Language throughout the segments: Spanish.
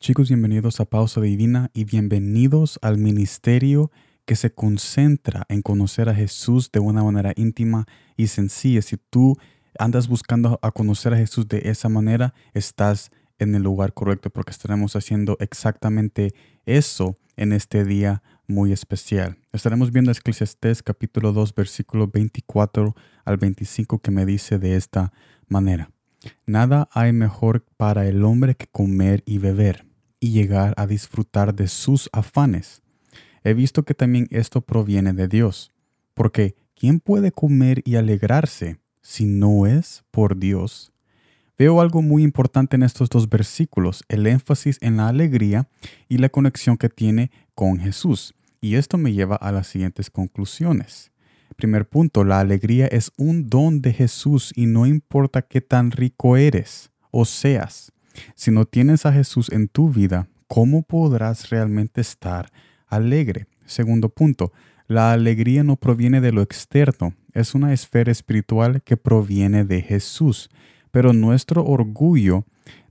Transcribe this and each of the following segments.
Chicos, bienvenidos a Pausa Divina y bienvenidos al ministerio que se concentra en conocer a Jesús de una manera íntima y sencilla. Si tú andas buscando a conocer a Jesús de esa manera, estás en el lugar correcto porque estaremos haciendo exactamente eso en este día muy especial. Estaremos viendo Eclesiastés capítulo 2 versículo 24 al 25 que me dice de esta manera. Nada hay mejor para el hombre que comer y beber y llegar a disfrutar de sus afanes. He visto que también esto proviene de Dios, porque ¿quién puede comer y alegrarse si no es por Dios? Veo algo muy importante en estos dos versículos, el énfasis en la alegría y la conexión que tiene con Jesús. Y esto me lleva a las siguientes conclusiones. Primer punto, la alegría es un don de Jesús y no importa qué tan rico eres o seas. Si no tienes a Jesús en tu vida, ¿cómo podrás realmente estar alegre? Segundo punto, la alegría no proviene de lo externo, es una esfera espiritual que proviene de Jesús, pero nuestro orgullo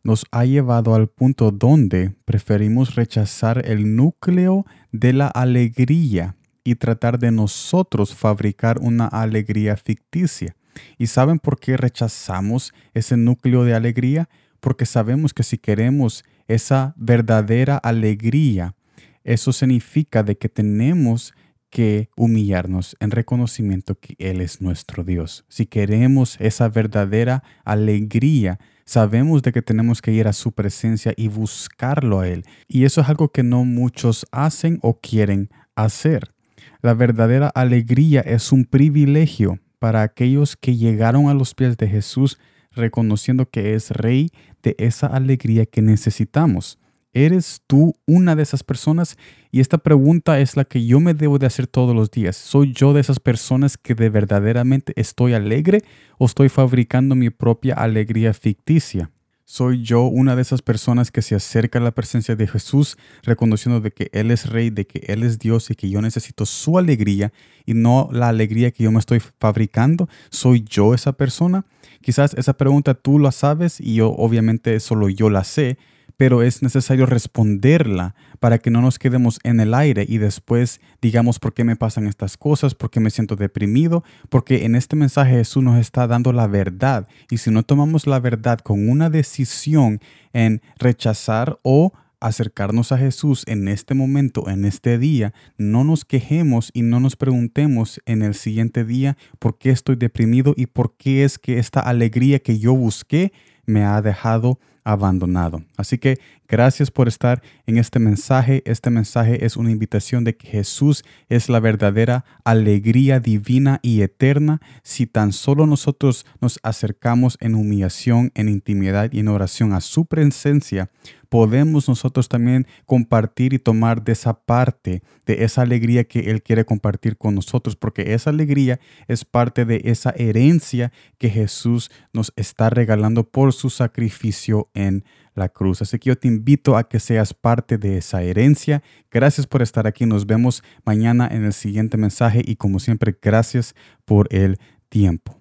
nos ha llevado al punto donde preferimos rechazar el núcleo de la alegría y tratar de nosotros fabricar una alegría ficticia. ¿Y saben por qué rechazamos ese núcleo de alegría? Porque sabemos que si queremos esa verdadera alegría, eso significa de que tenemos que humillarnos en reconocimiento que Él es nuestro Dios. Si queremos esa verdadera alegría, sabemos de que tenemos que ir a su presencia y buscarlo a Él. Y eso es algo que no muchos hacen o quieren hacer. La verdadera alegría es un privilegio para aquellos que llegaron a los pies de Jesús reconociendo que es Rey de esa alegría que necesitamos. ¿Eres tú una de esas personas? Y esta pregunta es la que yo me debo de hacer todos los días. ¿Soy yo de esas personas que de verdaderamente estoy alegre o estoy fabricando mi propia alegría ficticia? ¿Soy yo una de esas personas que se acerca a la presencia de Jesús reconociendo de que Él es Rey, de que Él es Dios y que yo necesito su alegría y no la alegría que yo me estoy fabricando? ¿Soy yo esa persona? Quizás esa pregunta tú la sabes y yo obviamente solo yo la sé, pero es necesario responderla para que no nos quedemos en el aire y después digamos por qué me pasan estas cosas, por qué me siento deprimido, porque en este mensaje Jesús nos está dando la verdad. Y si no tomamos la verdad con una decisión en rechazar o acercarnos a Jesús en este momento, en este día, no nos quejemos y no nos preguntemos en el siguiente día por qué estoy deprimido y por qué es que esta alegría que yo busqué me ha dejado abandonado. Así que gracias por estar en este mensaje. Este mensaje es una invitación de que Jesús es la verdadera alegría divina y eterna si tan solo nosotros nos acercamos en humillación, en intimidad y en oración a su presencia podemos nosotros también compartir y tomar de esa parte, de esa alegría que Él quiere compartir con nosotros, porque esa alegría es parte de esa herencia que Jesús nos está regalando por su sacrificio en la cruz. Así que yo te invito a que seas parte de esa herencia. Gracias por estar aquí. Nos vemos mañana en el siguiente mensaje y como siempre, gracias por el tiempo.